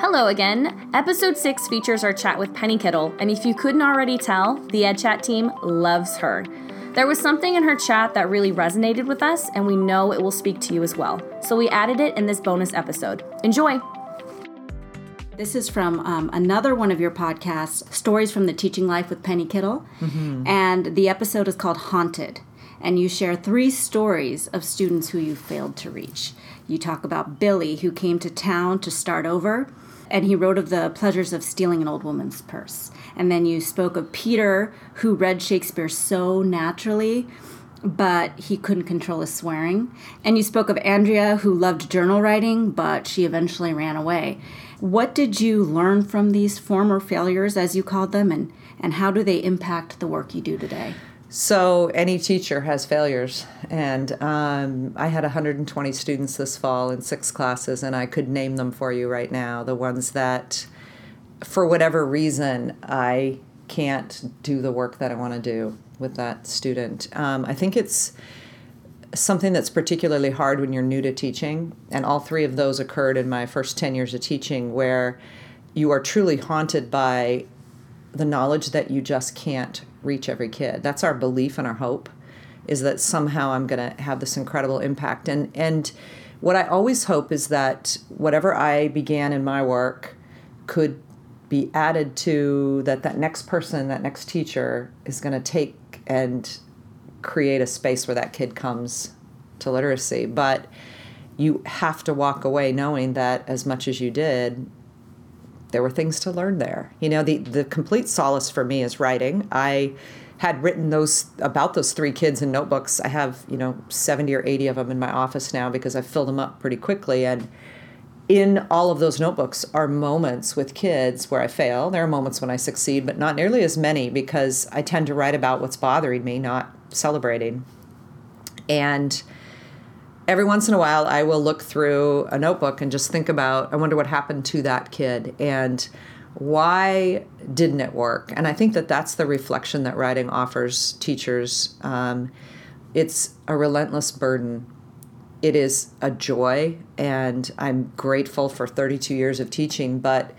Hello again. Episode 6 features our chat with Penny Kittle, and if you couldn't already tell, the EdChat team loves her. There was something in her chat that really resonated with us, and we know it will speak to you as well. So we added it in this bonus episode. Enjoy! This is from um, another one of your podcasts, Stories from the Teaching Life with Penny Kittle. Mm-hmm. And the episode is called Haunted. And you share three stories of students who you failed to reach. You talk about Billy, who came to town to start over, and he wrote of the pleasures of stealing an old woman's purse. And then you spoke of Peter, who read Shakespeare so naturally but he couldn't control his swearing. And you spoke of Andrea, who loved journal writing, but she eventually ran away. What did you learn from these former failures, as you called them, and, and how do they impact the work you do today? So, any teacher has failures. And um, I had 120 students this fall in six classes, and I could name them for you right now. The ones that, for whatever reason, I can't do the work that I want to do with that student. Um, I think it's something that's particularly hard when you're new to teaching, and all three of those occurred in my first 10 years of teaching, where you are truly haunted by the knowledge that you just can't reach every kid. That's our belief and our hope is that somehow I'm going to have this incredible impact. And and what I always hope is that whatever I began in my work could be added to that that next person, that next teacher is going to take and create a space where that kid comes to literacy. But you have to walk away knowing that as much as you did, there were things to learn there. You know, the the complete solace for me is writing. I had written those about those three kids in notebooks. I have, you know, 70 or 80 of them in my office now because I filled them up pretty quickly and in all of those notebooks are moments with kids where I fail. There are moments when I succeed, but not nearly as many because I tend to write about what's bothering me, not celebrating. And every once in a while, I will look through a notebook and just think about, I wonder what happened to that kid and why didn't it work? And I think that that's the reflection that writing offers teachers. Um, it's a relentless burden it is a joy, and I'm grateful for 32 years of teaching, but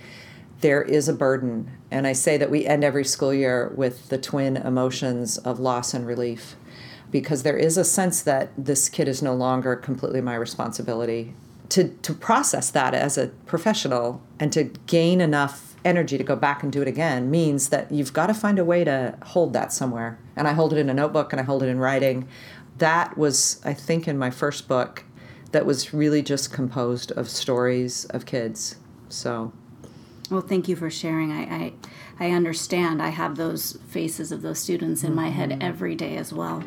there is a burden. And I say that we end every school year with the twin emotions of loss and relief because there is a sense that this kid is no longer completely my responsibility. To, to process that as a professional and to gain enough energy to go back and do it again means that you've got to find a way to hold that somewhere. And I hold it in a notebook and I hold it in writing that was, I think, in my first book, that was really just composed of stories of kids. So. Well, thank you for sharing. I, I, I understand. I have those faces of those students in mm-hmm. my head mm-hmm. every day as well.